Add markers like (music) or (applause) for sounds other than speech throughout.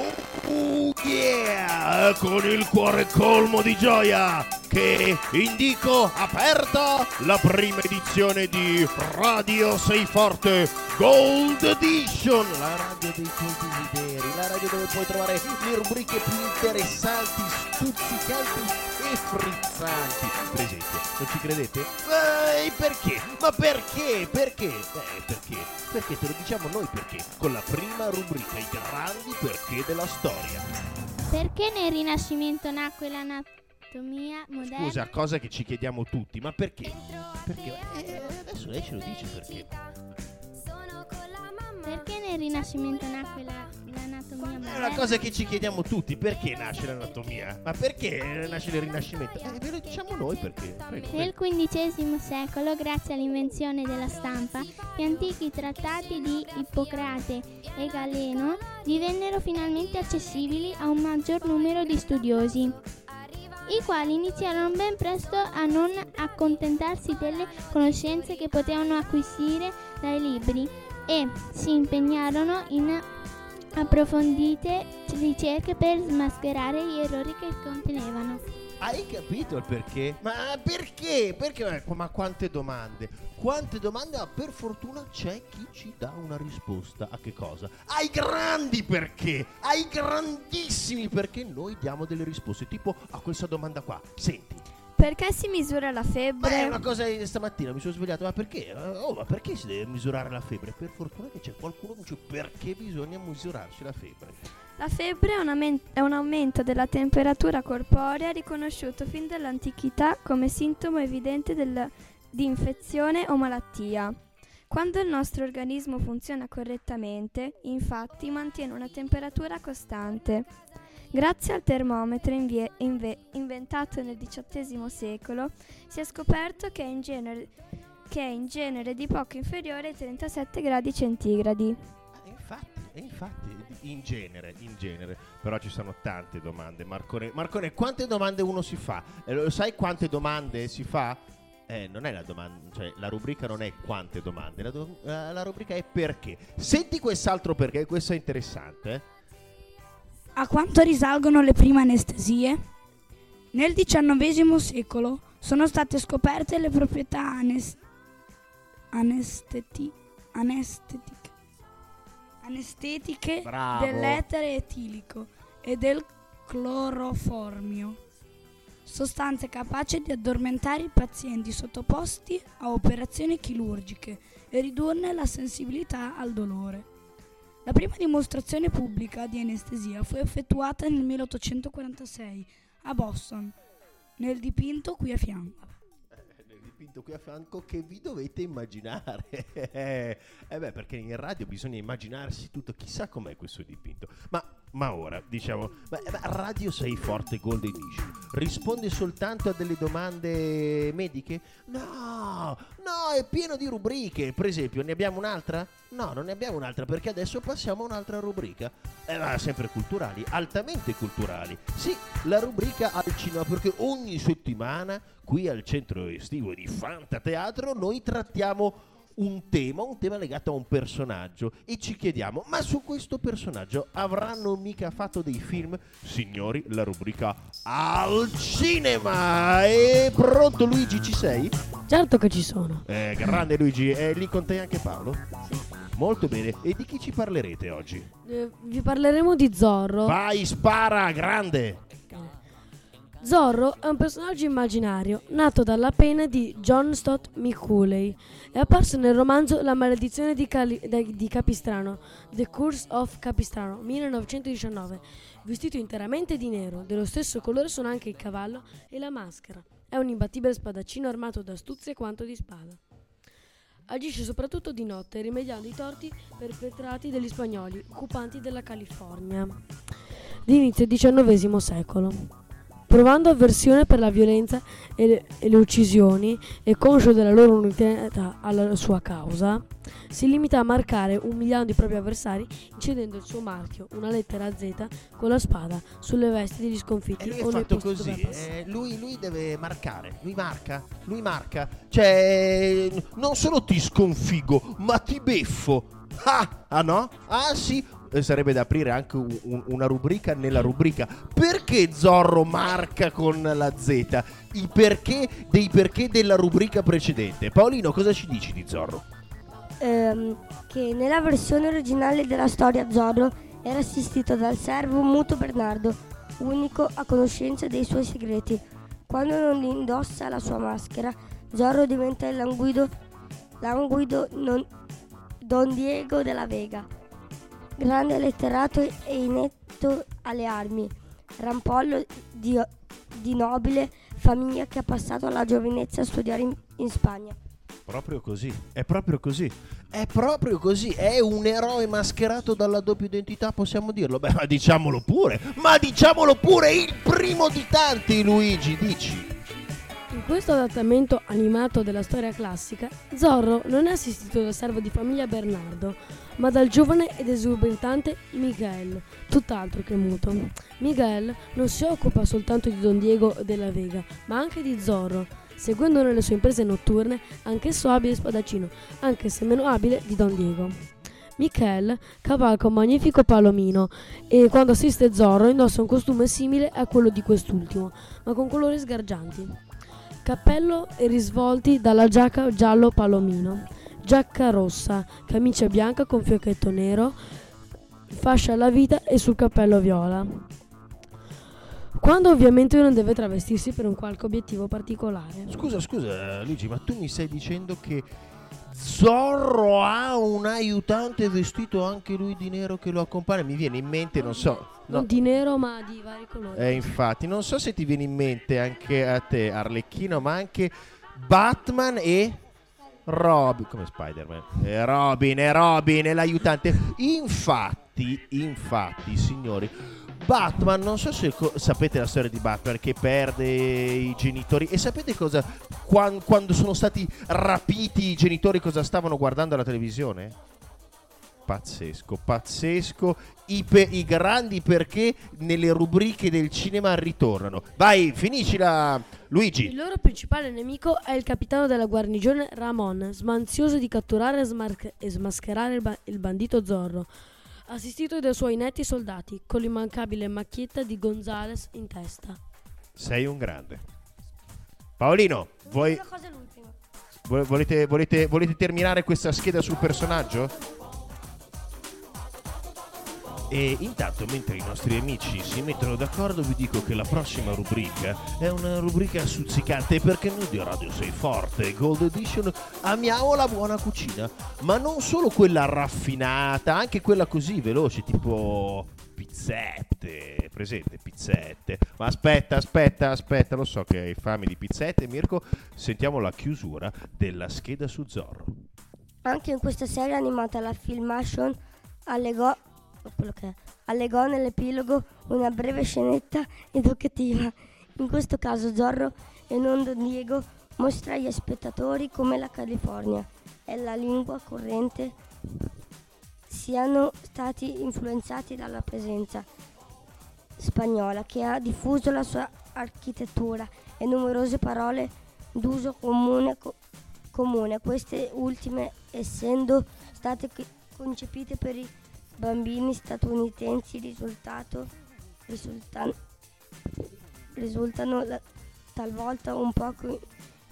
Oh yeah! Con il cuore colmo di gioia che indico aperta la prima edizione di Radio Sei Forte Gold Edition, la radio dei tuoi desideri, la radio dove puoi trovare le rubriche più interessanti, stuzzicanti e frizzanti. Per esempio, non ci credete? Eh, perché? Ma perché? Perché? Eh, perché? Perché te lo diciamo noi perché, con la prima rubrica, i grandi perché della storia. Perché nel Rinascimento nacque l'anatomia moderna? Scusa, cosa che ci chiediamo tutti, ma perché? Perché? Eh, adesso lei ce lo dice perché. Perché nel Rinascimento nacque la- l'anatomia È una cosa che ci chiediamo tutti, perché nasce l'anatomia? Ma perché nasce il Rinascimento? Eh, ve lo diciamo noi perché. Prego. Nel XV secolo, grazie all'invenzione della stampa, gli antichi trattati di Ippocrate e Galeno divennero finalmente accessibili a un maggior numero di studiosi, i quali iniziarono ben presto a non accontentarsi delle conoscenze che potevano acquisire dai libri e si impegnarono in approfondite ricerche per smascherare gli errori che contenevano. Hai capito il perché? Ma perché? Perché? Ma- quante domande? Quante domande? Ma per fortuna c'è chi ci dà una risposta. A che cosa? Ai grandi perché? Ai grandissimi perché noi diamo delle risposte. Tipo a questa domanda qua. Senti. Perché si misura la Ma è febbre? una cosa che stamattina mi sono svegliato, ma perché? Oh, ma perché si deve misurare la febbre? Per fortuna che c'è qualcuno che dice perché bisogna misurarsi la febbre. La febbre è un, aumen- è un aumento della temperatura corporea riconosciuto fin dall'antichità come sintomo evidente del- di infezione o malattia. Quando il nostro organismo funziona correttamente, infatti, mantiene una temperatura costante. Grazie al termometro invie- inve- inventato nel XVIII secolo, si è scoperto che è in genere, che è in genere di poco inferiore ai 37 gradi centigradi. Eh, Infatti, e infatti, in genere, in genere, però ci sono tante domande. Marcone, Marcone quante domande uno si fa? Eh, sai quante domande si fa? Eh, non è la domanda, cioè la rubrica non è quante domande, la, do- la rubrica è perché. Senti quest'altro perché, questo è interessante. eh. A quanto risalgono le prime anestesie? Nel XIX secolo sono state scoperte le proprietà anes- anesteti- anestetiche, anestetiche dell'etere etilico e del cloroformio, sostanze capaci di addormentare i pazienti sottoposti a operazioni chirurgiche e ridurne la sensibilità al dolore. La prima dimostrazione pubblica di anestesia fu effettuata nel 1846 a Boston, nel dipinto qui a fianco. Nel dipinto qui a fianco che vi dovete immaginare. (laughs) eh beh, perché in radio bisogna immaginarsi tutto. Chissà com'è questo dipinto. Ma, ma ora, diciamo, ma, ma Radio 6 Forte Gold Edition risponde soltanto a delle domande mediche? No, no, è pieno di rubriche. Per esempio, ne abbiamo un'altra? No, non ne abbiamo un'altra perché adesso passiamo a un'altra rubrica. Eh, ma sempre culturali, altamente culturali. Sì, la rubrica al cinema perché ogni settimana qui al centro estivo di Fantateatro noi trattiamo un tema, un tema legato a un personaggio e ci chiediamo, ma su questo personaggio avranno mica fatto dei film? Signori, la rubrica al cinema! E pronto Luigi, ci sei? Certo che ci sono. Eh, grande Luigi, è lì con te anche Paolo? Molto bene, e di chi ci parlerete oggi? Eh, vi parleremo di Zorro. Vai, spara, grande! Zorro è un personaggio immaginario nato dalla pena di John Stott Macaulay. È apparso nel romanzo La maledizione di, Cali- di Capistrano, The Curse of Capistrano, 1919. Vestito interamente di nero, dello stesso colore sono anche il cavallo e la maschera. È un imbattibile spadaccino armato d'astuzia quanto di spada. Agisce soprattutto di notte, rimediando i torti perpetrati dagli spagnoli, occupanti della California, d'inizio XIX secolo. Provando avversione per la violenza e le, e le uccisioni e conscio della loro unità alla sua causa, si limita a marcare umiliando i propri avversari incidendo il suo marchio, una lettera Z con la spada, sulle vesti degli E sconfitti lui è fatto così, eh, lui, lui deve marcare, lui marca, lui marca, cioè non solo ti sconfigo, ma ti beffo. Ah, ah no? Ah sì, sarebbe da aprire anche un- un- una rubrica nella rubrica. Perché Zorro marca con la Z? I perché dei perché della rubrica precedente. Paolino, cosa ci dici di Zorro? ehm, che nella versione originale della storia Zorro era assistito dal servo muto Bernardo, unico a conoscenza dei suoi segreti. Quando non indossa la sua maschera, Zorro diventa il languido, languido non- Don Diego della Vega, grande letterato e inetto alle armi, rampollo di, di nobile famiglia che ha passato la giovinezza a studiare in- in Spagna. Proprio così, è proprio così. È proprio così, è un eroe mascherato dalla doppia identità, possiamo dirlo? Beh, ma diciamolo pure, ma diciamolo pure, il primo di tanti, Luigi, dici. In questo adattamento animato della storia classica, Zorro non è assistito dal servo di famiglia Bernardo, ma dal giovane ed esuberante Miguel, tutt'altro che muto. Miguel non si occupa soltanto di Don Diego della Vega, ma anche di Zorro, seguendo nelle sue imprese notturne anch'esso abile spadaccino, anche se meno abile di Don Diego. Michel cavalca un magnifico palomino e quando assiste Zorro indossa un costume simile a quello di quest'ultimo, ma con colori sgargianti. Cappello e risvolti dalla giacca giallo palomino, giacca rossa, camicia bianca con fiocchetto nero, fascia alla vita e sul cappello viola. Quando ovviamente non deve travestirsi per un qualche obiettivo particolare. Scusa, scusa, Luigi, ma tu mi stai dicendo che Zorro ha un aiutante vestito anche lui di nero che lo accompagna? Mi viene in mente, non so. no. Non di nero ma di vari colori. Eh, infatti, non so se ti viene in mente anche a te, Arlecchino, ma anche Batman e Robin. Come Spider-Man? E Robin, e Robin, è l'aiutante. Infatti, infatti, signori. Batman, non so se co- sapete la storia di Batman che perde i genitori e sapete cosa quan- quando sono stati rapiti i genitori cosa stavano guardando alla televisione? Pazzesco, pazzesco. I, pe- i grandi perché nelle rubriche del cinema ritornano. Vai, finiscila, Il Luigi. loro principale nemico è il capitano della guarnigione Ramon, smanzioso di catturare e, smar- e smascherare il, ba- il bandito Zorro, assistito dai suoi netti soldati, con l'immancabile macchietta di Gonzales in testa. Sei un grande. Paolino, vuoi, vo- volete, volete- volete terminare questa scheda sul personaggio? E intanto, mentre i nostri amici si mettono d'accordo, vi dico che la prossima rubrica è una rubrica stuzzicante perché noi di Radio Sei Forte Gold Edition amiamo la buona cucina, ma non solo quella raffinata, anche quella così veloce, tipo pizzette, presente, pizzette. Ma aspetta, aspetta, aspetta, lo so che hai fame di pizzette, Mirko, sentiamo la chiusura della scheda su Zorro. Anche in questa serie animata la Filmation allegò, allegò nell'epilogo una breve scenetta educativa. In questo caso Zorro e non Don Diego mostra agli spettatori come la California e la lingua corrente siano stati influenzati dalla presenza spagnola che ha diffuso la sua architettura e numerose parole d'uso comune, co- comune, queste ultime essendo state concepite per i bambini statunitensi risultato, risultan- risultano la- talvolta un poco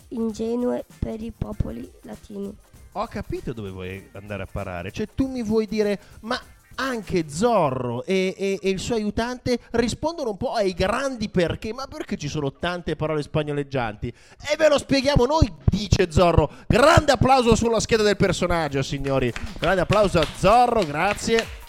ingenue per i popoli latini. Ho capito dove vuoi andare a parare. Cioè, tu mi vuoi dire, ma anche Zorro e, e- e il suo aiutante rispondono un po' ai grandi perché. Ma perché ci sono tante parole spagnoleggianti? E ve lo spieghiamo noi, dice Zorro. Grande applauso sulla scheda del personaggio, signori. Grande applauso a Zorro, grazie.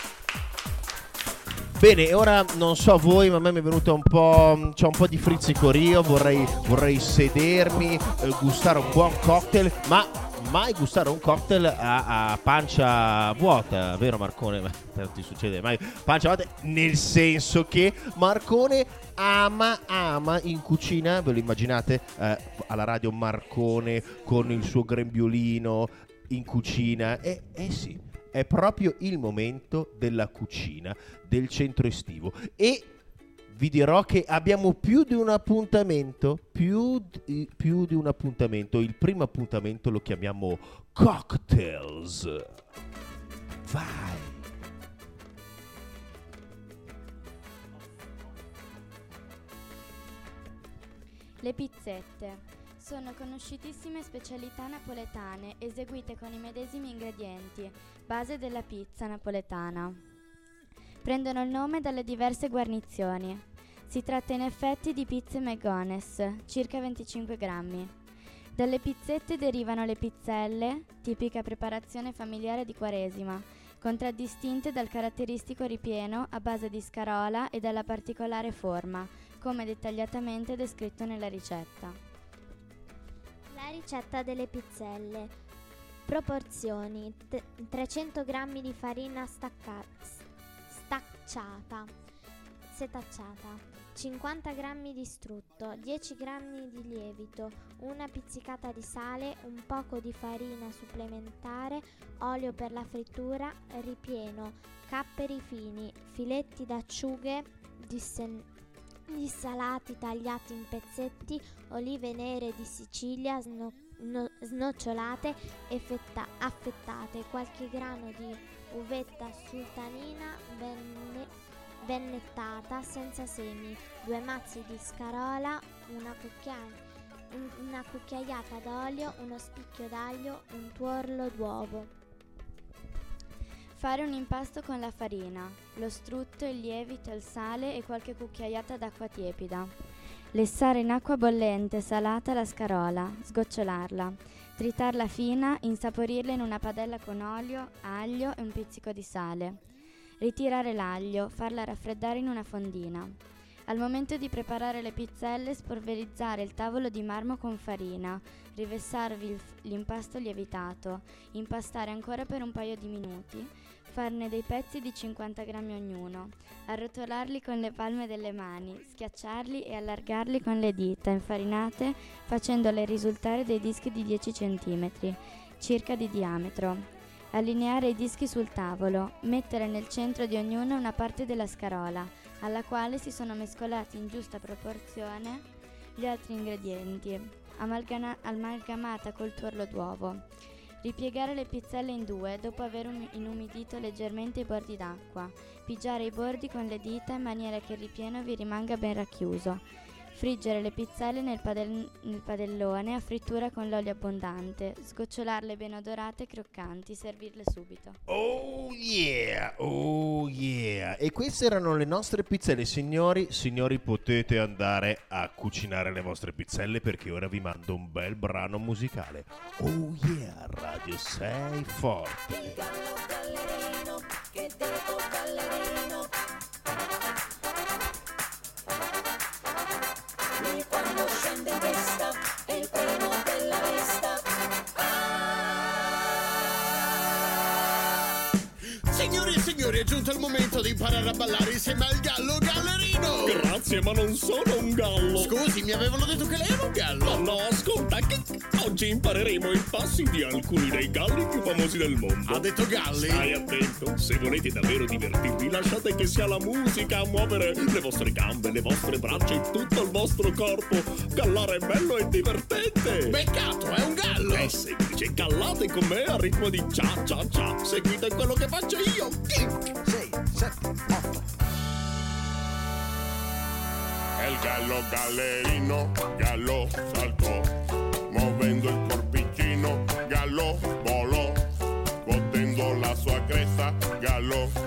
Bene, ora non so voi, ma a me mi è venuto un po'. c'è un po' di frizzicorio. Vorrei, vorrei sedermi, eh, gustare un buon cocktail, ma mai gustare un cocktail a, a pancia vuota, vero Marcone? Ma non ti succede mai pancia vuota, nel senso che Marcone ama, ama in cucina, ve lo immaginate eh, alla radio Marcone con il suo grembiolino in cucina? E eh sì, è proprio il momento della cucina del centro estivo e vi dirò che abbiamo più di un appuntamento, più di, più di un appuntamento. Il primo appuntamento lo chiamiamo Cocktails. Vai! Le pizzette sono conosciutissime specialità napoletane eseguite con i medesimi ingredienti, base della pizza napoletana. Prendono il nome dalle diverse guarnizioni. Si tratta in effetti di pizze megones, circa 25 grammi. Dalle pizzette derivano le pizzelle, tipica preparazione familiare di Quaresima, contraddistinte dal caratteristico ripieno a base di scarola e dalla particolare forma, come dettagliatamente descritto nella ricetta. La ricetta delle pizzelle. Proporzioni: t- 300 g di farina stacca- s- stacciata, setacciata, 50 g di strutto, 10 g di lievito, una pizzicata di sale, un poco di farina supplementare, olio per la frittura, ripieno, capperi fini, filetti d'acciughe dissen- dissalati tagliati in pezzetti, olive nere di Sicilia sno- no- snocciolate e fetta- affettate, qualche grano di uvetta sultanina venne- vennettata senza semi, due mazzi di scarola, una, un- una cucchiaiata d'olio, uno spicchio d'aglio, un tuorlo d'uovo. Fare un impasto con la farina, lo strutto, il lievito, il sale e qualche cucchiaiata d'acqua tiepida. Lessare in acqua bollente salata la scarola, sgocciolarla, tritarla fina, insaporirla in una padella con olio, aglio e un pizzico di sale. Ritirare l'aglio, farla raffreddare in una fondina. Al momento di preparare le pizzelle, spolverizzare il tavolo di marmo con farina, rivessarvi l'impasto lievitato, impastare ancora per un paio di minuti, farne dei pezzi di 50 grammi ognuno, arrotolarli con le palme delle mani, schiacciarli e allargarli con le dita infarinate facendole risultare dei dischi di 10 cm, circa di diametro. Allineare i dischi sul tavolo, mettere nel centro di ognuno una parte della scarola, alla quale si sono mescolati in giusta proporzione gli altri ingredienti, amalgana- amalgamata col tuorlo d'uovo. Ripiegare le pizzelle in due dopo aver umi- inumidito leggermente i bordi d'acqua. Pigiare i bordi con le dita in maniera che il ripieno vi rimanga ben racchiuso. Friggere le pizzelle nel, padel- nel padellone a frittura con l'olio abbondante. Sgocciolarle ben odorate e croccanti. Servirle subito. Oh yeah, oh yeah. E queste erano le nostre pizzelle, signori. Signori, potete andare a cucinare le vostre pizzelle perché ora vi mando un bel brano musicale. Oh yeah, Radio 6 Forte. y cuando sean de fiesta. Giunto il momento di imparare a ballare insieme al gallo gallerino! Grazie, ma non sono un gallo. Scusi, mi avevano detto che lei era un gallo! Ma no, ascolta, che oggi impareremo i passi di alcuni dei galli più famosi del mondo. Ha detto galli? Stai attento, se volete davvero divertirvi, lasciate che sia la musica a muovere le vostre gambe, le vostre braccia e tutto il vostro corpo. Gallare è bello e divertente. Peccato, è un gallo! È semplice, gallate con me a ritmo di cia cia cia. Seguite quello che faccio io. 6, 7, 8 El gallo gallerino, gallo saltò, muovendo il corpicino, gallo volò, scuotendo la sua cresta, gallo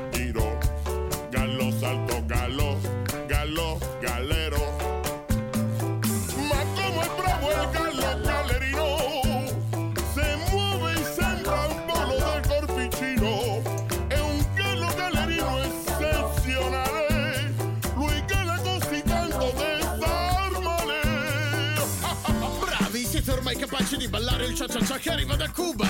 il cia-cia-cia che arriva da Cuba!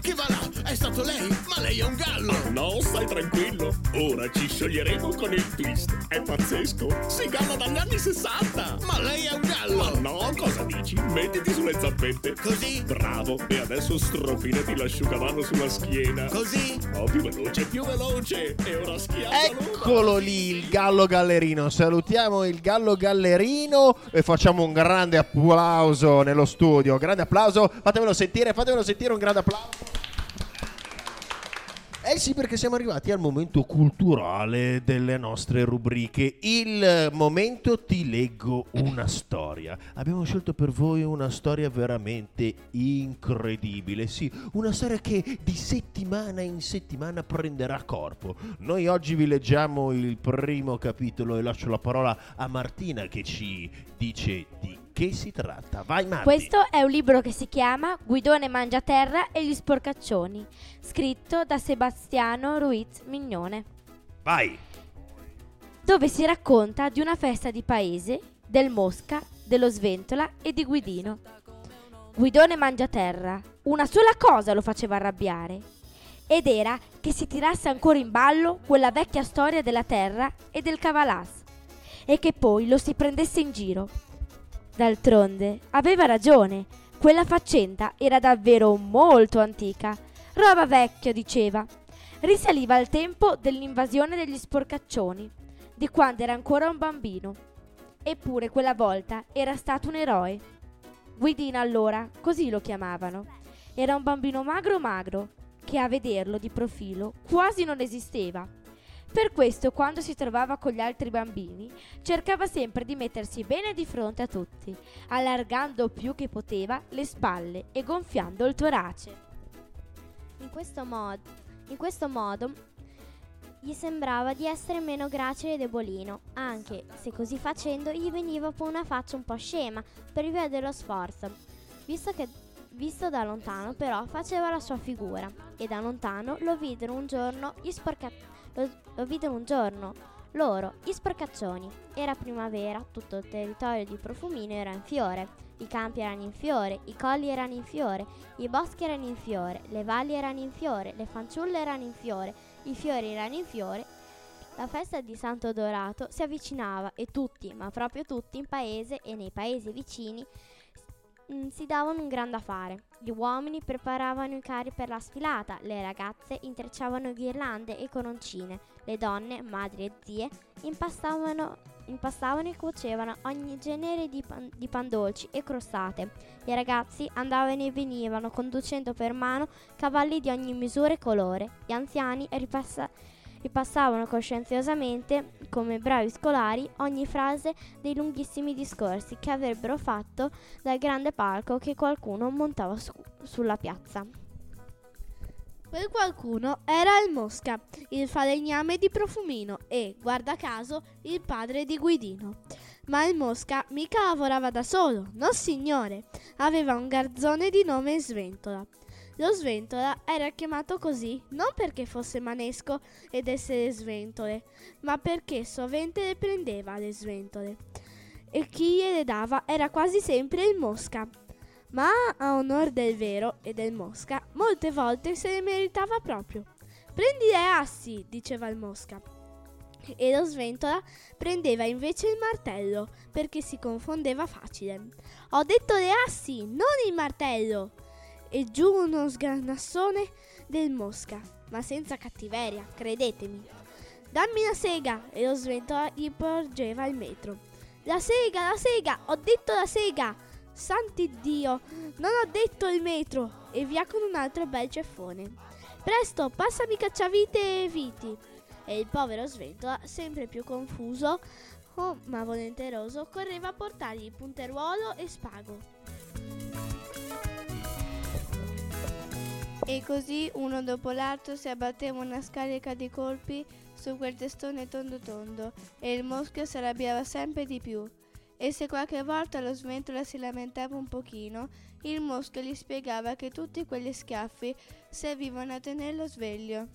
Chi va là? È stato lei? Ma lei è un gallo! No, stai tranquillo. Ora ci scioglieremo con il twist. È pazzesco. Si galla dagli anni 60. Ma lei è un Ma gallo! no, cosa dici? Mettiti sulle zappette. Così? Bravo. E adesso strofinati l'asciugamano sulla schiena. Così? Oh, più veloce, più veloce. E ora schiaffalo. Eccolo lì, il gallo gallerino. Salutiamo il gallo gallerino e facciamo un grande applauso nello studio. Grande applauso, fatemelo sentire, fatemelo sentire un grande applauso. Eh sì, perché siamo arrivati al momento culturale delle nostre rubriche. Il momento ti leggo una storia. Abbiamo scelto per voi una storia veramente incredibile. Sì, una storia che di settimana in settimana prenderà corpo. Noi oggi vi leggiamo il primo capitolo e lascio la parola a Martina che ci dice di che si tratta. Vai Marti. Questo è un libro che si chiama Guidone Mangiaterra e gli sporcaccioni, scritto da Sebastiano Ruiz Mignone. Vai. Dove si racconta di una festa di paese, del Mosca, dello Sventola e di Guidino. Guidone Mangiaterra, una sola cosa lo faceva arrabbiare. Ed era che si tirasse ancora in ballo quella vecchia storia della terra e del cavalas. E che poi lo si prendesse in giro D'altronde, aveva ragione, quella faccenda era davvero molto antica. Roba vecchia, diceva. Risaliva al tempo dell'invasione degli sporcaccioni, di quando era ancora un bambino. Eppure quella volta era stato un eroe. Guidina allora, così lo chiamavano. Era un bambino magro magro, che a vederlo di profilo quasi non esisteva per questo, quando si trovava con gli altri bambini, cercava sempre di mettersi bene di fronte a tutti, allargando più che poteva le spalle e gonfiando il torace. In questo, mod- in questo modo gli sembrava di essere meno gracile e debolino, anche se così facendo gli veniva poi una faccia un po' scema per via dello sforzo, visto che visto da lontano però faceva la sua figura. E da lontano lo videro un giorno gli sporcatori lo, lo videro un giorno. Loro, gli sporcaccioni. Era primavera, tutto il territorio di Profumino era in fiore. I campi erano in fiore, i colli erano in fiore, i boschi erano in fiore, le valli erano in fiore, le fanciulle erano in fiore, i fiori erano in fiore. La festa di Santo Dorato si avvicinava e tutti, ma proprio tutti in paese e nei paesi vicini Mm, si davano un grande affare. Gli uomini preparavano i carri per la sfilata, le ragazze intrecciavano ghirlande e coroncine, le donne, madri e zie, impastavano, impastavano e cuocevano ogni genere di, pan, di pandolci e crostate. I ragazzi andavano e venivano conducendo per mano cavalli di ogni misura e colore. Gli anziani ripassavano ripassavano coscienziosamente, come bravi scolari, ogni frase dei lunghissimi discorsi che avrebbero fatto dal grande palco che qualcuno montava su- sulla piazza. Quel qualcuno era il Mosca, il falegname di Profumino e, guarda caso, il padre di Guidino. Ma il Mosca mica lavorava da solo, no signore, aveva un garzone di nome Sventola. Lo sventola era chiamato così non perché fosse manesco ed essere sventole, ma perché sovente le prendeva le sventole. E chi gliele dava era quasi sempre il mosca. Ma a onor del vero e del mosca, molte volte se le meritava proprio. Prendi le assi, diceva il mosca. E lo sventola prendeva invece il martello, perché si confondeva facile. Ho detto le assi, non il martello! E giù uno sgranassone del mosca, ma senza cattiveria, credetemi. Dammi la sega! E lo sventola gli porgeva il metro. La sega, la sega! Ho detto la sega! Santi Dio, non ho detto il metro! E via con un altro bel ceffone. Presto, passami cacciavite e viti! E il povero sventola, sempre più confuso, oh, ma volenteroso, correva a portargli punteruolo e spago. E così uno dopo l'altro si abbatteva una scarica di colpi su quel testone tondo tondo e il moschio si arrabbiava sempre di più. E se qualche volta lo sventola si lamentava un pochino, il moschio gli spiegava che tutti quegli schiaffi servivano a tenerlo sveglio.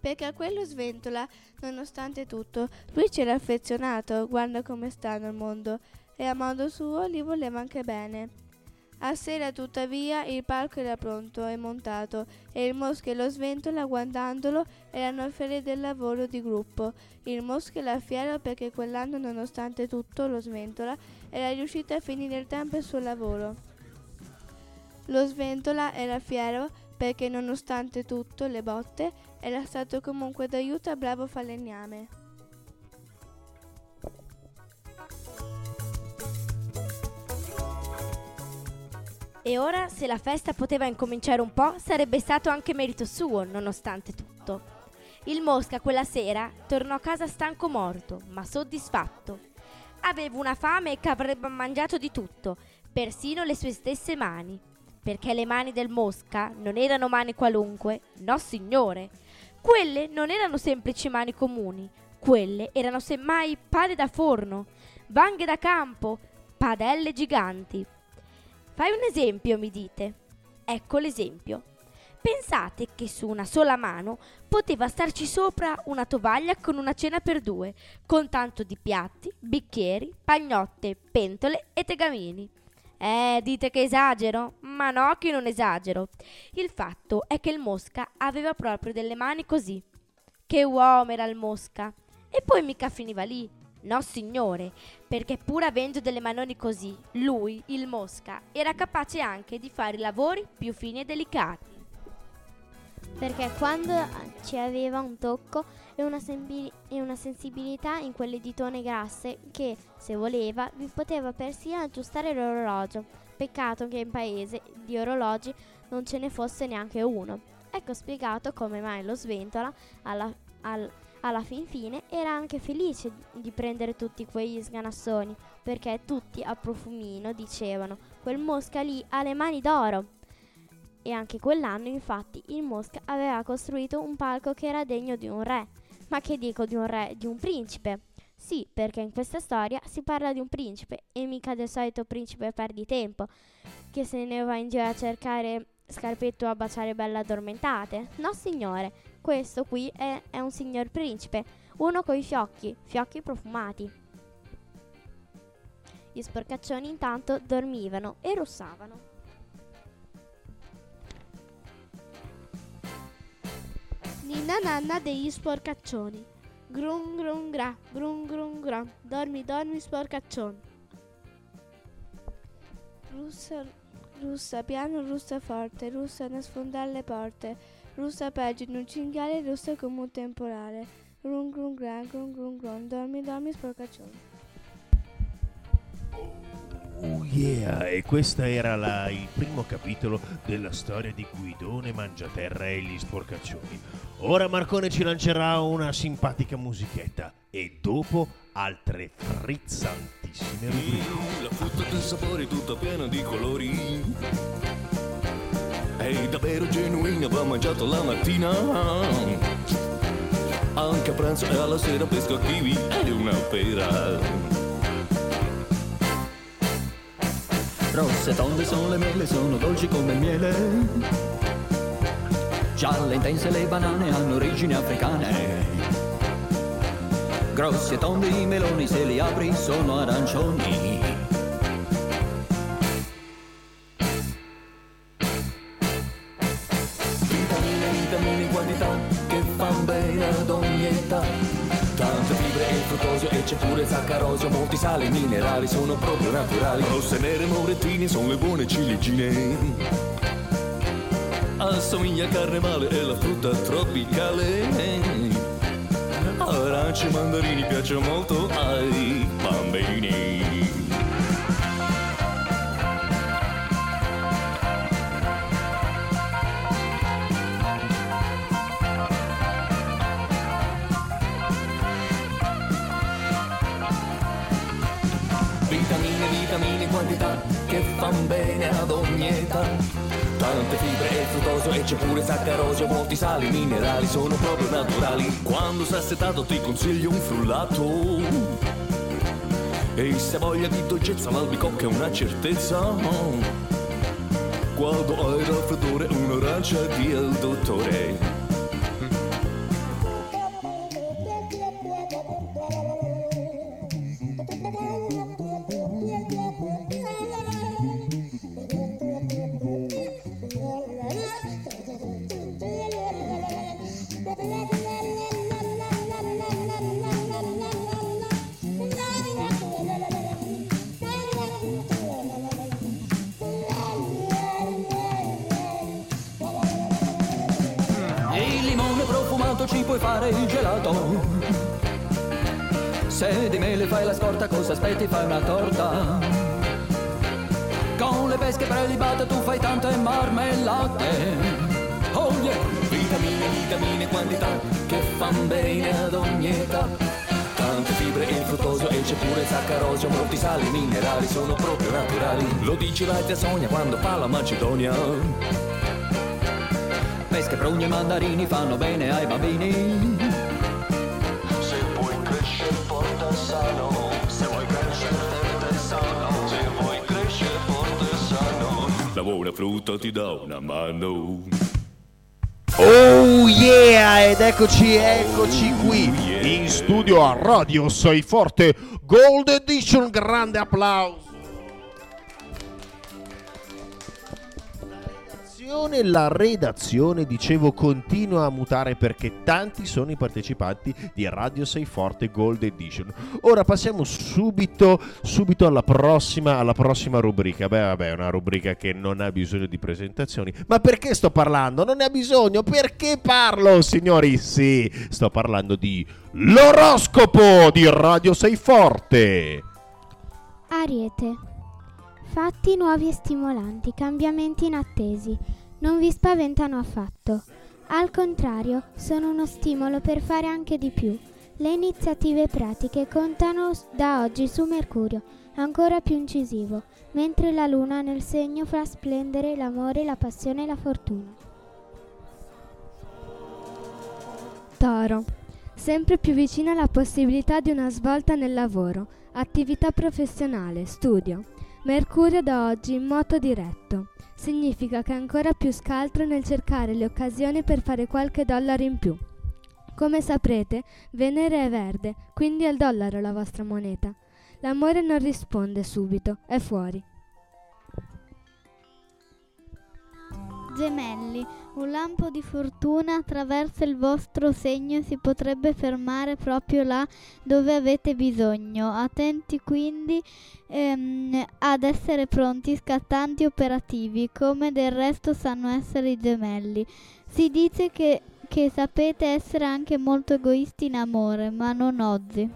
Perché a quello sventola, nonostante tutto, lui c'era affezionato, guarda come sta nel mondo, e a modo suo gli voleva anche bene. A sera tuttavia il palco era pronto e montato e il Mosca e lo Sventola guardandolo erano fieri del lavoro di gruppo. Il Mosca era fiero perché quell'anno nonostante tutto lo Sventola era riuscito a finire il tempo il suo lavoro. Lo Sventola era fiero perché nonostante tutto le botte era stato comunque d'aiuto a bravo falegname. E ora, se la festa poteva incominciare un po', sarebbe stato anche merito suo, nonostante tutto. Il Mosca quella sera tornò a casa stanco morto, ma soddisfatto. Aveva una fame che avrebbe mangiato di tutto, persino le sue stesse mani. Perché le mani del Mosca non erano mani qualunque, no signore. Quelle non erano semplici mani comuni, quelle erano semmai pale da forno, vanghe da campo, padelle giganti. Fai un esempio, mi dite. Ecco l'esempio. Pensate che su una sola mano poteva starci sopra una tovaglia con una cena per due, con tanto di piatti, bicchieri, pagnotte, pentole e tegamini. Eh, dite che esagero? Ma no, che non esagero. Il fatto è che il Mosca aveva proprio delle mani così. Che uomo era il Mosca! E poi mica finiva lì. No, signore, perché pur avendo delle manoni così, lui, il Mosca, era capace anche di fare lavori più fini e delicati perché quando ci aveva un tocco e una, sembi- e una, sensibilità in quelle ditone grasse che, se voleva, vi poteva persino aggiustare l'orologio. Peccato che in paese di orologi non ce ne fosse neanche uno. Ecco spiegato come mai lo Sventola, alla, al, alla fin fine, era anche felice di prendere tutti quegli sganassoni, perché tutti a profumino dicevano quel mosca lì ha le mani d'oro e anche quell'anno infatti il Mosca aveva costruito un palco che era degno di un re. Ma che dico di un re, di un principe? Sì, perché in questa storia si parla di un principe e mica del solito principe perditempo che se ne va in giro a cercare scarpetto a baciare belle addormentate. No signore, questo qui è, è un signor principe, uno coi fiocchi, fiocchi profumati. Gli sporcaccioni intanto dormivano e russavano. Ninna nanna degli sporcaccioni. Grun grun gra, grun grun gra. Dormi, dormi sporcaccione. Russa, russa piano, russa forte, russa da le porte. Russa peggio in un cinghiale, russa come un temporale. Grun grun gra, grun grun grun. Dormi, dormi sporcaccione. Oh yeah, e questo era la, il primo capitolo della storia di Guidone Mangiaterra e gli sporcaccioni. Ora Marcone ci lancerà una simpatica musichetta e dopo altre frizzantissime rubriche. La frutta del sapore tutta piena di colori. È davvero genuina, va mangiato la mattina. Anche a pranzo e alla sera pesco kiwi è una pera. Rosse tonde sono le mele, sono dolci come il miele. Gialle intense le banane hanno origini africane. Grossi e tondi i meloni, se li apri sono arancioni. Pure zaccarosio Molti sali minerali sono proprio naturali. Rosse, nere, morettine sono le buone ciliegine. Assomiglia a carne male e la frutta tropicale. Arance mandarini piacciono molto ai bambini Tante fibre e fruttoso e c'è pure zaccarosio, molti sali minerali sono proprio naturali. Quando sei assetato ti consiglio un frullato. E se voglia di dolcezza l'albicocca è una certezza. Quando hai raffreddore un'arancia via il dottore. Fare il gelato. Se di mele fai la scorta, cosa aspetti? Fai una torta. Con le pesche prelibate tu fai tante marmellate. Oh yeah! vitamine, vitamine, quantità che fan bene ad ogni età. Tante fibre e il fruttosio e c'è pure il saccarosio, molti sali minerali sono proprio naturali. Lo dice la zia Sonia quando fa la Macedonia. Pesche, prugne e mandarini fanno bene ai bambini. La buona frutta ti dà una mano. Oh yeah! Ed eccoci, eccoci qui in studio a Radio Sei Forte Gold Edition. Grande applauso. Redazione, la redazione, dicevo, continua a mutare perché tanti sono i partecipanti di Radio Sei Forte Gold Edition. Ora passiamo subito, subito alla prossima, alla prossima rubrica. Beh, vabbè, è una rubrica che non ha bisogno di presentazioni. Ma perché sto parlando? Non ne ha bisogno. Perché parlo, signori? Sì, sto parlando di l'oroscopo di Radio Sei Forte. Ariete. Fatti nuovi e stimolanti, cambiamenti inattesi. Non vi spaventano affatto. Al contrario, sono uno stimolo per fare anche di più. Le iniziative pratiche contano da oggi su Mercurio, ancora più incisivo, mentre la Luna nel segno fa splendere l'amore, la passione e la fortuna. Toro. Sempre più vicina alla possibilità di una svolta nel lavoro, attività professionale, studio. Mercurio da oggi in moto diretto. Significa che è ancora più scaltro nel cercare le occasioni per fare qualche dollaro in più. Come saprete, Venere è verde, quindi è il dollaro la vostra moneta. L'amore non risponde subito, è fuori. Gemelli, un lampo di fortuna attraverso il vostro segno si potrebbe fermare proprio là dove avete bisogno. Attenti quindi ehm, ad essere pronti, scattanti, operativi, come del resto sanno essere i gemelli. Si dice che, che sapete essere anche molto egoisti in amore, ma non oggi.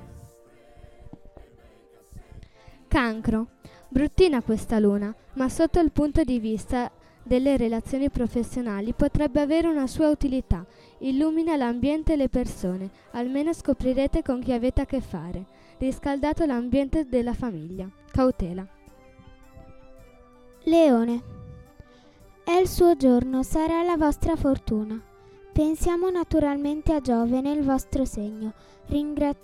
Cancro. Bruttina questa luna, ma sotto il punto di vista delle relazioni professionali potrebbe avere una sua utilità. Illumina l'ambiente e le persone, almeno scoprirete con chi avete a che fare. Riscaldato l'ambiente della famiglia. Cautela. Leone. È il suo giorno, sarà la vostra fortuna. Pensiamo naturalmente a Giove nel vostro segno, ringra-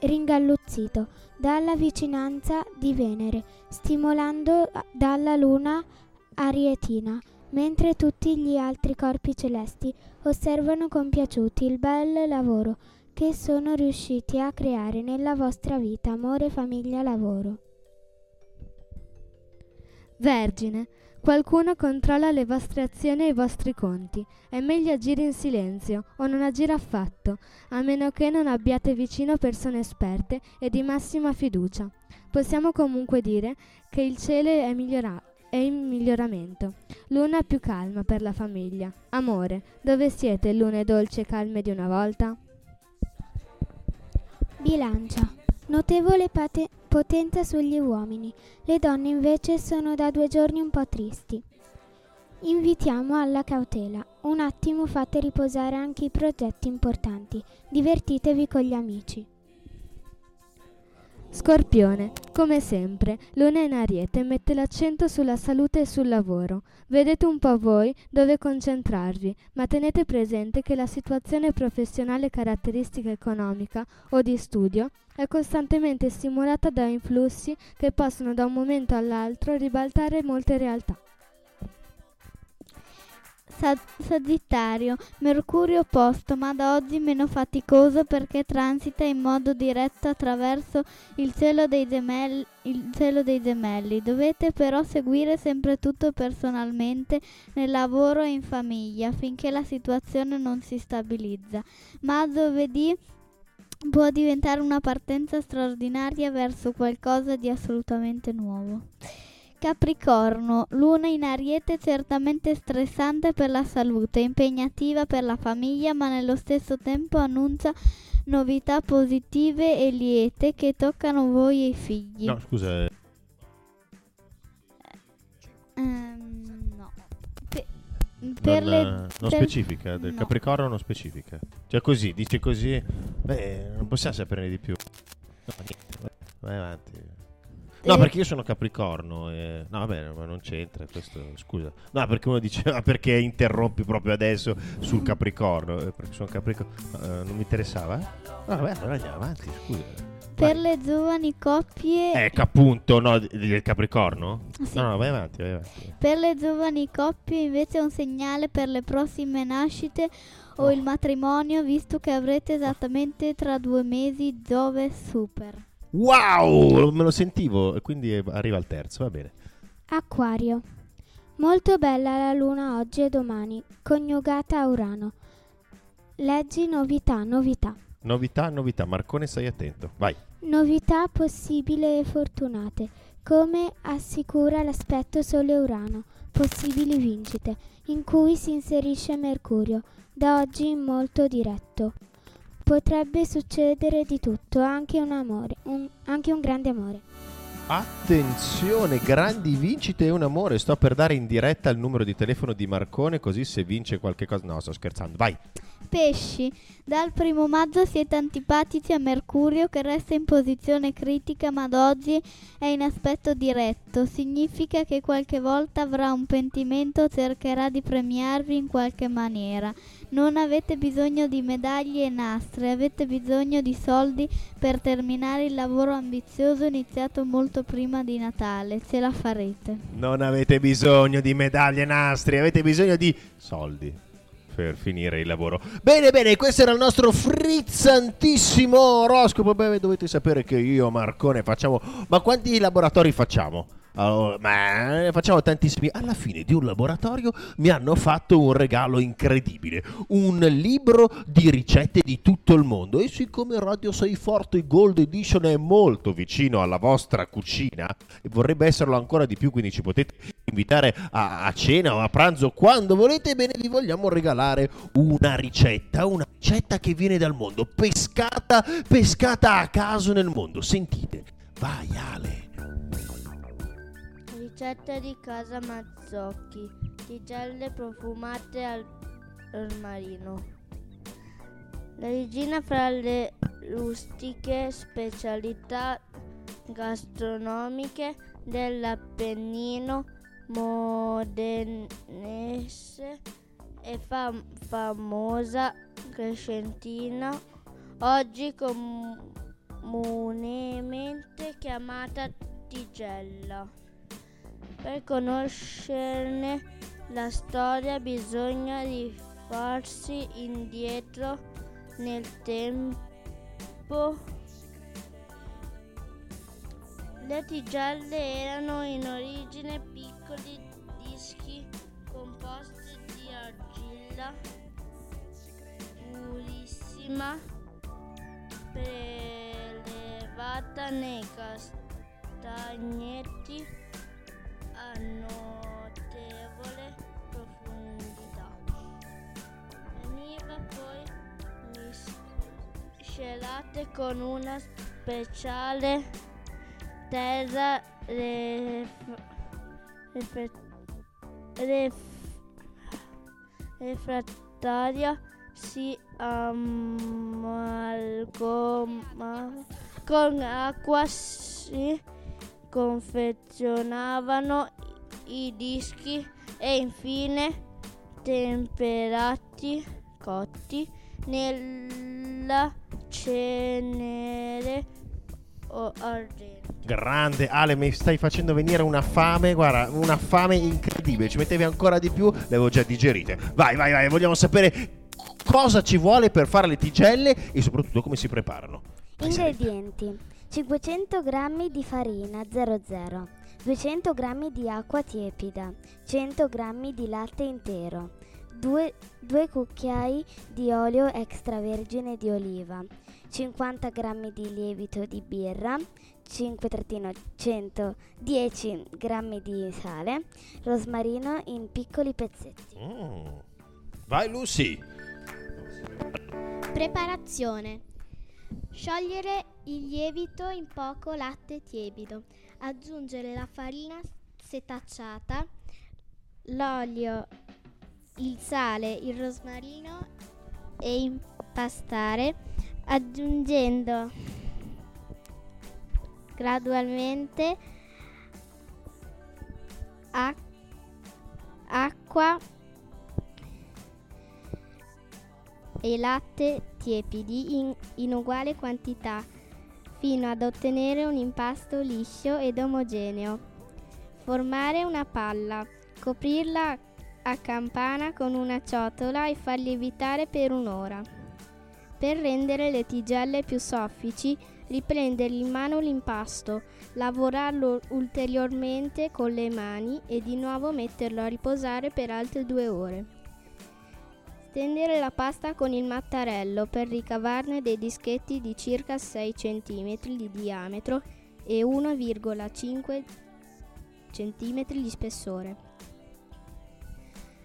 ringalluzzito dalla vicinanza di Venere, stimolando a- dalla luna arietina, mentre tutti gli altri corpi celesti osservano compiaciuti il bel lavoro che sono riusciti a creare nella vostra vita, amore, famiglia, lavoro. Vergine. Qualcuno controlla le vostre azioni e i vostri conti. È meglio agire in silenzio o non agire affatto, a meno che non abbiate vicino persone esperte e di massima fiducia. Possiamo comunque dire che il cielo è, migliora- è in miglioramento. Luna più calma per la famiglia. Amore, dove siete lune dolci e calme di una volta? Bilancia. Notevole pate- potenza sugli uomini. Le donne invece sono da due giorni un po' tristi. Invitiamo alla cautela. Un attimo fate riposare anche i progetti importanti. Divertitevi con gli amici. Scorpione, come sempre, Luna in Ariete mette l'accento sulla salute e sul lavoro. Vedete un po' voi dove concentrarvi, ma tenete presente che la situazione professionale caratteristica economica o di studio è costantemente stimolata da influssi che possono da un momento all'altro ribaltare molte realtà. Sa- Sagittario, Mercurio opposto, ma da oggi meno faticoso perché transita in modo diretto attraverso il cielo gemelli. Il cielo dei gemelli. Dovete però seguire sempre tutto personalmente nel lavoro e in famiglia finché la situazione non si stabilizza. Ma giovedì può diventare una partenza straordinaria verso qualcosa di assolutamente nuovo. Capricorno, luna in ariete certamente stressante per la salute, impegnativa per la famiglia, ma nello stesso tempo annuncia novità positive e liete che toccano voi e i figli. No, scusa. eh, Ehm, no. Pe- per, Non, le, Non Per- specifica, del No. Capricorno non specifica. Cioè così, dice così, beh, non possiamo saperne di più. No, niente, vai- vai avanti. No, perché io sono Capricorno e... No, vabbè, ma non c'entra questo, scusa. No, perché uno dice, (laughs) "Ah, perché interrompi proprio adesso sul Capricorno? Eh, Perché sono Capricorno... No, eh, non mi interessava? No, vabbè, allora andiamo avanti, scusa. Per le giovani coppie Ecco, appunto, no, del Capricorno? Sì. No, no, vai avanti, vai avanti. Per le giovani coppie invece è un segnale per le prossime nascite o il matrimonio, visto che avrete esattamente tra due mesi Giove super. Wow, me lo sentivo, e quindi arriva al terzo, va bene. Acquario. Molto bella la luna oggi e domani, coniugata a Urano. Leggi novità, novità. Novità, novità, Marcone stai attento, vai. Novità possibili e fortunate, come assicura l'aspetto Sole-Urano, possibili vincite, in cui si inserisce Mercurio, da oggi molto diretto. Potrebbe succedere di tutto, anche un amore, un- anche un grande amore. Attenzione, grandi vincite e un amore. Sto per dare in diretta il numero di telefono di Marcone, così se vince qualche cosa. No, sto scherzando. Vai. Pesci, dal primo maggio siete antipatici a Mercurio che resta in posizione critica ma ad oggi è in aspetto diretto. Significa che qualche volta avrà un pentimento o cercherà di premiarvi in qualche maniera. Non avete bisogno di medaglie e nastri, avete bisogno di soldi per terminare il lavoro ambizioso iniziato molto prima di Natale. Ce la farete. Non avete bisogno di medaglie nastri, avete bisogno di soldi per finire il lavoro. Bene, bene, questo era il nostro frizzantissimo oroscopo. Beh, dovete sapere che io, Marcone, facciamo... Ma quanti laboratori facciamo? Allora, ma facciamo tantissimi. Alla fine di un laboratorio mi hanno fatto un regalo incredibile: un libro di ricette di tutto il mondo. E siccome Radio 6 Forte Gold Edition è molto vicino alla vostra cucina e vorrebbe esserlo ancora di più, quindi ci potete invitare a, a cena o a pranzo quando volete, bene, vi vogliamo regalare una ricetta, una ricetta che viene dal mondo, pescata, pescata a caso nel mondo. Sentite, vai Ale. Ricetta di casa Mazzocchi. Tigelle profumate al, al marino. La regina fra le rustiche specialità gastronomiche dell'Appennino modenese e fam- famosa crescentina, oggi comunemente chiamata tigella. Per conoscerne la storia bisogna rifarsi indietro nel tempo. Le tigelle erano in origine piccoli dischi composti di argilla purissima prelevata nei castagnetti notevole profondità. Veniva poi miscelate con una speciale terra refrattaria si amalgama con acqua si confezionavano i dischi e infine temperati cotti nella cenere o argento. Grande Ale, mi stai facendo venire una fame, guarda, una fame incredibile. Ci mettevi ancora di più, le avevo già digerite. Vai, vai, vai, vogliamo sapere cosa ci vuole per fare le tigelle e soprattutto come si preparano. Ingredienti: 500 g di farina 00, 200 g di acqua tiepida, 100 g di latte intero, 2, cucchiai di olio extravergine di oliva, 50 g di lievito di birra, 5-100 10 g di sale, rosmarino in piccoli pezzetti. Mm. Vai Lucy. Preparazione. Sciogliere il lievito in poco latte tiepido. Aggiungere la farina setacciata, l'olio il sale, il rosmarino e impastare aggiungendo gradualmente ac- acqua e latte tiepidi in, in uguale quantità fino ad ottenere un impasto liscio ed omogeneo. Formare una palla, coprirla a campana con una ciotola e far lievitare per un'ora. Per rendere le tigelle più soffici, riprendere in mano l'impasto, lavorarlo ulteriormente con le mani e di nuovo metterlo a riposare per altre due ore. Stendere la pasta con il mattarello per ricavarne dei dischetti di circa 6 cm di diametro e 1,5 cm di spessore.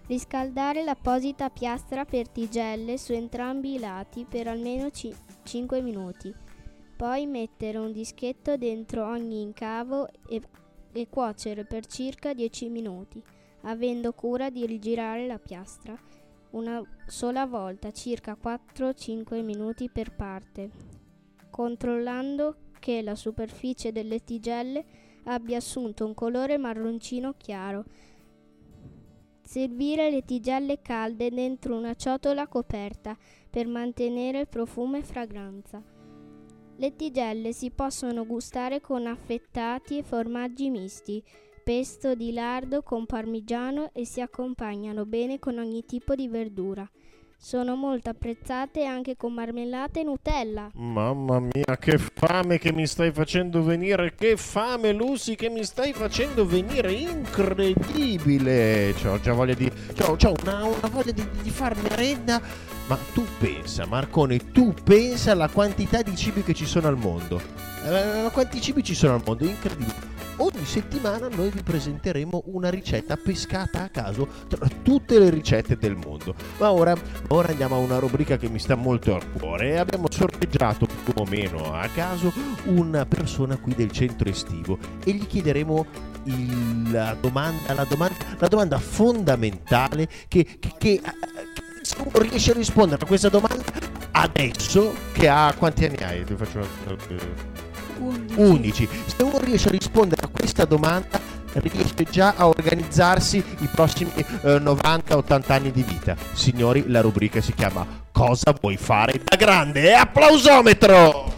Riscaldare l'apposita piastra per tigelle su entrambi i lati per almeno ci- 5 minuti. Poi mettere un dischetto dentro ogni incavo e, e cuocere per circa 10 minuti, avendo cura di rigirare la piastra una sola volta, circa 4-5 minuti per parte, controllando che la superficie delle tigelle abbia assunto un colore marroncino chiaro. Servire le tigelle calde dentro una ciotola coperta per mantenere profumo e fragranza. Le tigelle si possono gustare con affettati e formaggi misti, pesto di lardo con parmigiano e si accompagnano bene con ogni tipo di verdura. Sono molto apprezzate anche con marmellata e Nutella. Mamma mia, che fame che mi stai facendo venire! Che fame, Lucy, che mi stai facendo venire! Incredibile! C'ho già voglia di. C'ho una, una voglia di, di far merenda. Ma tu pensa, Marcone, tu pensa alla quantità di cibi che ci sono al mondo. Eh, quanti cibi ci sono al mondo? Incredibile. Ogni settimana noi vi presenteremo una ricetta pescata a caso tra tutte le ricette del mondo. Ma ora, ora andiamo a una rubrica che mi sta molto al cuore. Abbiamo sorteggiato più o meno a caso una persona qui del centro estivo e gli chiederemo il- la, domanda, la, domanda, la domanda fondamentale che, che- che, eh, se uno riesce a rispondere a questa domanda adesso che ha quanti anni hai? Ti faccio una... 11. Se uno riesce a rispondere a questa domanda, riesce già a organizzarsi i prossimi eh, 90-80 anni di vita. Signori, la rubrica si chiama Cosa vuoi fare da grande? E applausometro!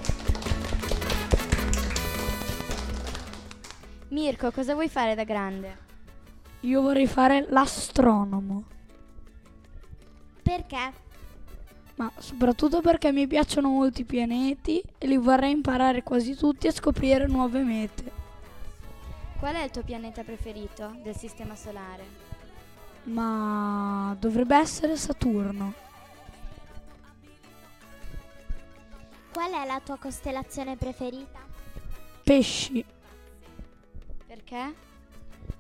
Mirko, cosa vuoi fare da grande? Io vorrei fare l'astronomo. Perché? Ma soprattutto perché mi piacciono molti pianeti e li vorrei imparare quasi tutti e scoprire nuove mete. Qual è il tuo pianeta preferito del sistema solare? Ma dovrebbe essere Saturno. Qual è la tua costellazione preferita? Pesci. Perché?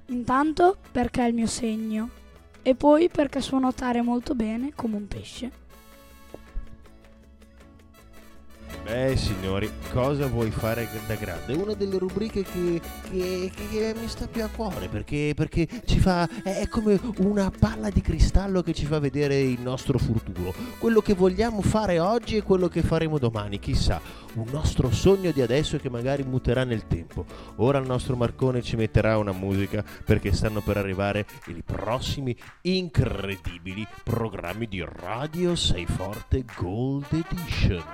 Intanto perché è il mio segno e poi perché so nuotare molto bene come un pesce. Beh signori, cosa vuoi fare da grande? È una delle rubriche che, che- che- mi sta più a cuore perché, perché ci fa. È è come una palla di cristallo che ci fa vedere il nostro futuro. Quello che vogliamo fare oggi e quello che faremo domani, chissà. Un nostro sogno di adesso che magari muterà nel tempo. Ora il nostro Marcone ci metterà una musica perché stanno per arrivare i prossimi incredibili programmi di Radio Sei Forte Gold Edition.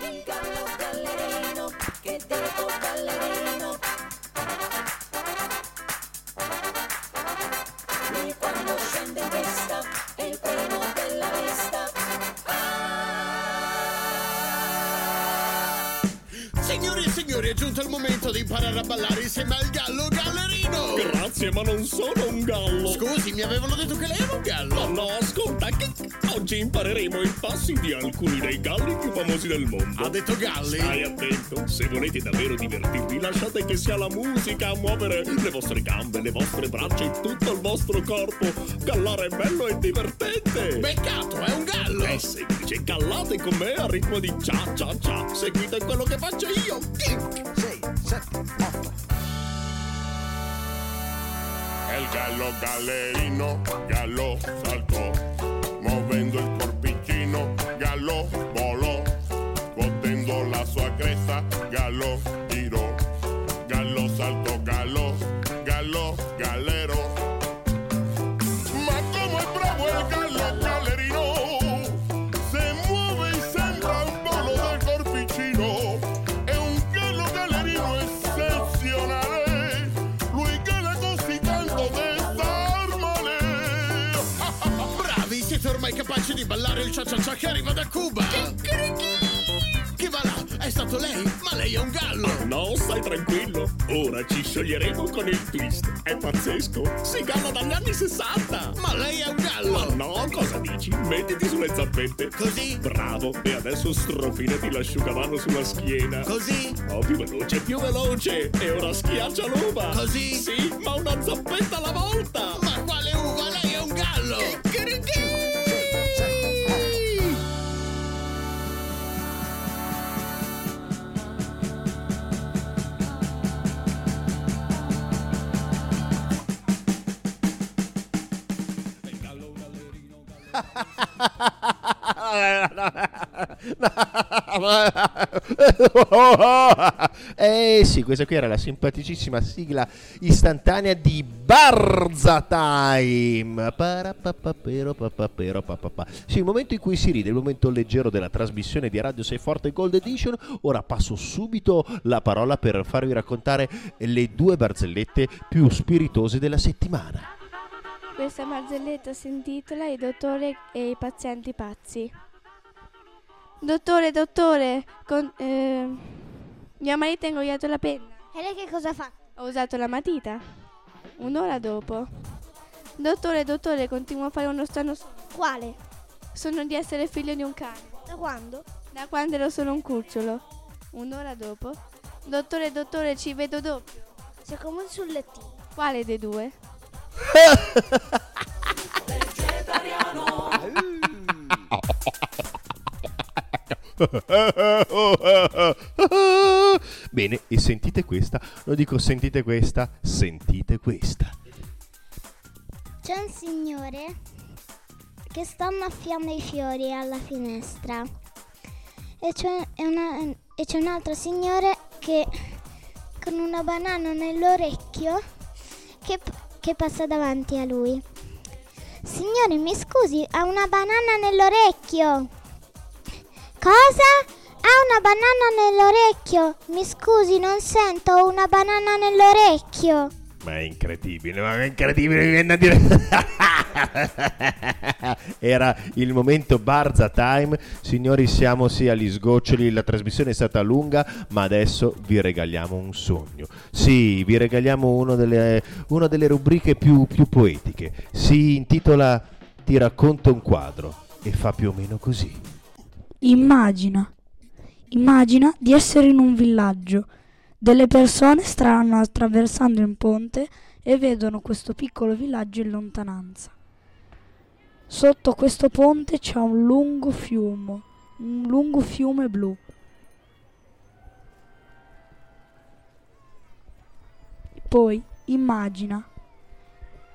Il gallo ballerino, che tipo ballerino. Lui quando scende in pista è il primo della lista. Signori e signori, è giunto il momento di imparare a ballare insieme al gallo gallerino! Grazie, ma non sono un gallo. Scusi, mi avevano detto che lei era un gallo! Ma no, ascolta, che oggi impareremo i passi di alcuni dei galli più famosi del mondo. Ha detto galli? Stai attento, se volete davvero divertirvi, lasciate che sia la musica a muovere le vostre gambe, le vostre braccia e tutto il vostro corpo. Gallare è bello e divertente. Beccato, è un gallo! È semplice, gallate con me a ritmo di cia cia cia. Seguite quello che faccio io. 6, 7, 8. El gallo gallerino, gallo saltò, muovendo il corpicino, gallo volò, scuotendo la sua cresta, gallo di ballare il cha-cha-cha che arriva da Cuba? Chi va là? È stato lei? Ma lei è un gallo! No, stai tranquillo. Ora ci scioglieremo con il twist. È pazzesco. Si galla dagli anni 60. Ma lei è un gallo! Ma no, cosa dici? Mettiti sulle zappette. Così? Bravo. E adesso strofinati l'asciugamano sulla schiena. Così? Oh, più veloce, più veloce. E ora schiaccia l'uva. Così? Sì, ma una zappetta alla volta. Ma Eh sì, questa qui era la simpaticissima sigla istantanea di Barza Time. Sì, il momento in cui si ride, il momento leggero della trasmissione di Radio 6 Forte Gold Edition. Ora passo subito la parola per farvi raccontare le due barzellette più spiritose della settimana. Questa barzelletta si intitola Il dottore e i pazienti pazzi. Dottore, dottore, con, eh, mio marito ha ingoiato la penna. E lei che cosa fa? Ho usato la matita. Un'ora dopo. Dottore, dottore, continuo a fare uno strano sogno. Quale? Sono di essere figlio di un cane. Da quando? Da quando ero solo un cucciolo. Un'ora dopo. Dottore, dottore, ci vedo doppio. Sei come sul lettino. Quale dei due? (laughs) (laughs) Bene, e sentite questa, lo dico sentite questa, sentite questa. C'è un signore che sta annaffiando i fiori alla finestra e c'è, una- e c'è un altro signore che con una banana nell'orecchio che, che passa davanti a lui. Signore, mi scusi, ha una banana nell'orecchio. Cosa? Ha una banana nell'orecchio. Mi scusi, non sento, una banana nell'orecchio. Ma è incredibile, ma è incredibile, mi viene a dire. (laughs) Era il momento Barza Time. Signori, siamo sì agli sgoccioli, la trasmissione è stata lunga, ma adesso vi regaliamo un sogno. Sì, vi regaliamo delle, una delle rubriche più, più poetiche. Si intitola Ti racconto un quadro e fa più o meno così. Immagina, immagina di essere in un villaggio. Delle persone stanno attraversando un ponte e vedono questo piccolo villaggio in lontananza. Sotto questo ponte c'è un lungo fiume, un lungo fiume blu. Poi immagina,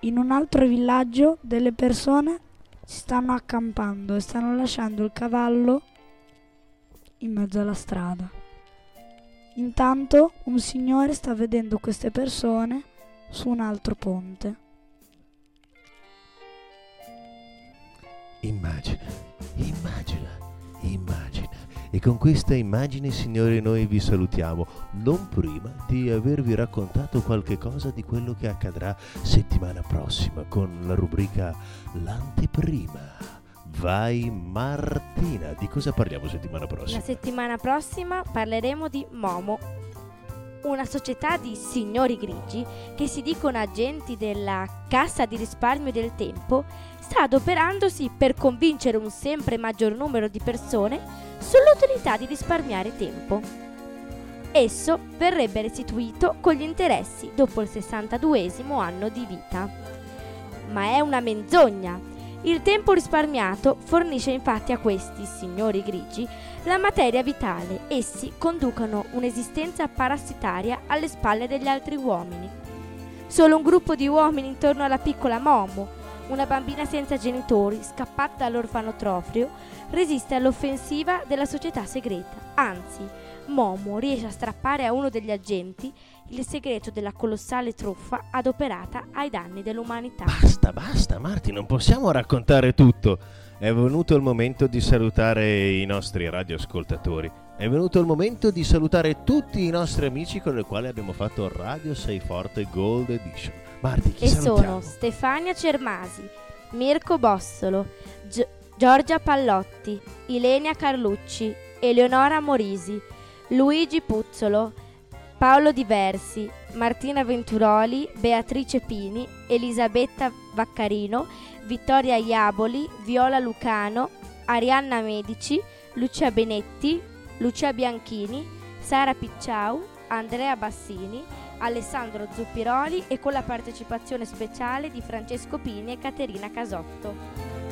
in un altro villaggio delle persone si stanno accampando e stanno lasciando il cavallo in mezzo alla strada. Intanto un signore sta vedendo queste persone su un altro ponte. Immagina, immagina, immagina. E con questa immagine, signori, noi vi salutiamo, non prima di avervi raccontato qualche cosa di quello che accadrà settimana prossima con la rubrica L'anteprima. Vai Martina, di cosa parliamo settimana prossima? La settimana prossima parleremo di Momo, una società di signori grigi che si dicono agenti della Cassa di risparmio del tempo, sta adoperandosi per convincere un sempre maggior numero di persone sull'utilità di risparmiare tempo. Esso verrebbe restituito con gli interessi dopo il 62 anno di vita. Ma è una menzogna! Il tempo risparmiato fornisce infatti a questi signori grigi la materia vitale. Essi conducono un'esistenza parassitaria alle spalle degli altri uomini. Solo un gruppo di uomini intorno alla piccola Momo, una bambina senza genitori, scappata dall'orfanotrofio, resiste all'offensiva della società segreta. Anzi, Momo riesce a strappare a uno degli agenti il segreto della colossale truffa adoperata ai danni dell'umanità. Basta, basta, Marti, non possiamo raccontare tutto. È venuto il momento di salutare i nostri radioascoltatori. È venuto il momento di salutare tutti i nostri amici con i quali abbiamo fatto Radio Sei Forte Gold Edition. Marti, chi e salutiamo? sono Stefania Cermasi, Mirko Bossolo, Gio- Giorgia Pallotti, Ilenia Carlucci, Eleonora Morisi, Luigi Puzzolo, Paolo Diversi, Martina Venturoli, Beatrice Pini, Elisabetta Vaccarino, Vittoria Iaboli, Viola Lucano, Arianna Medici, Lucia Benetti, Lucia Bianchini, Sara Picciau, Andrea Bassini, Alessandro Zuppiroli e con la partecipazione speciale di Francesco Pini e Caterina Casotto.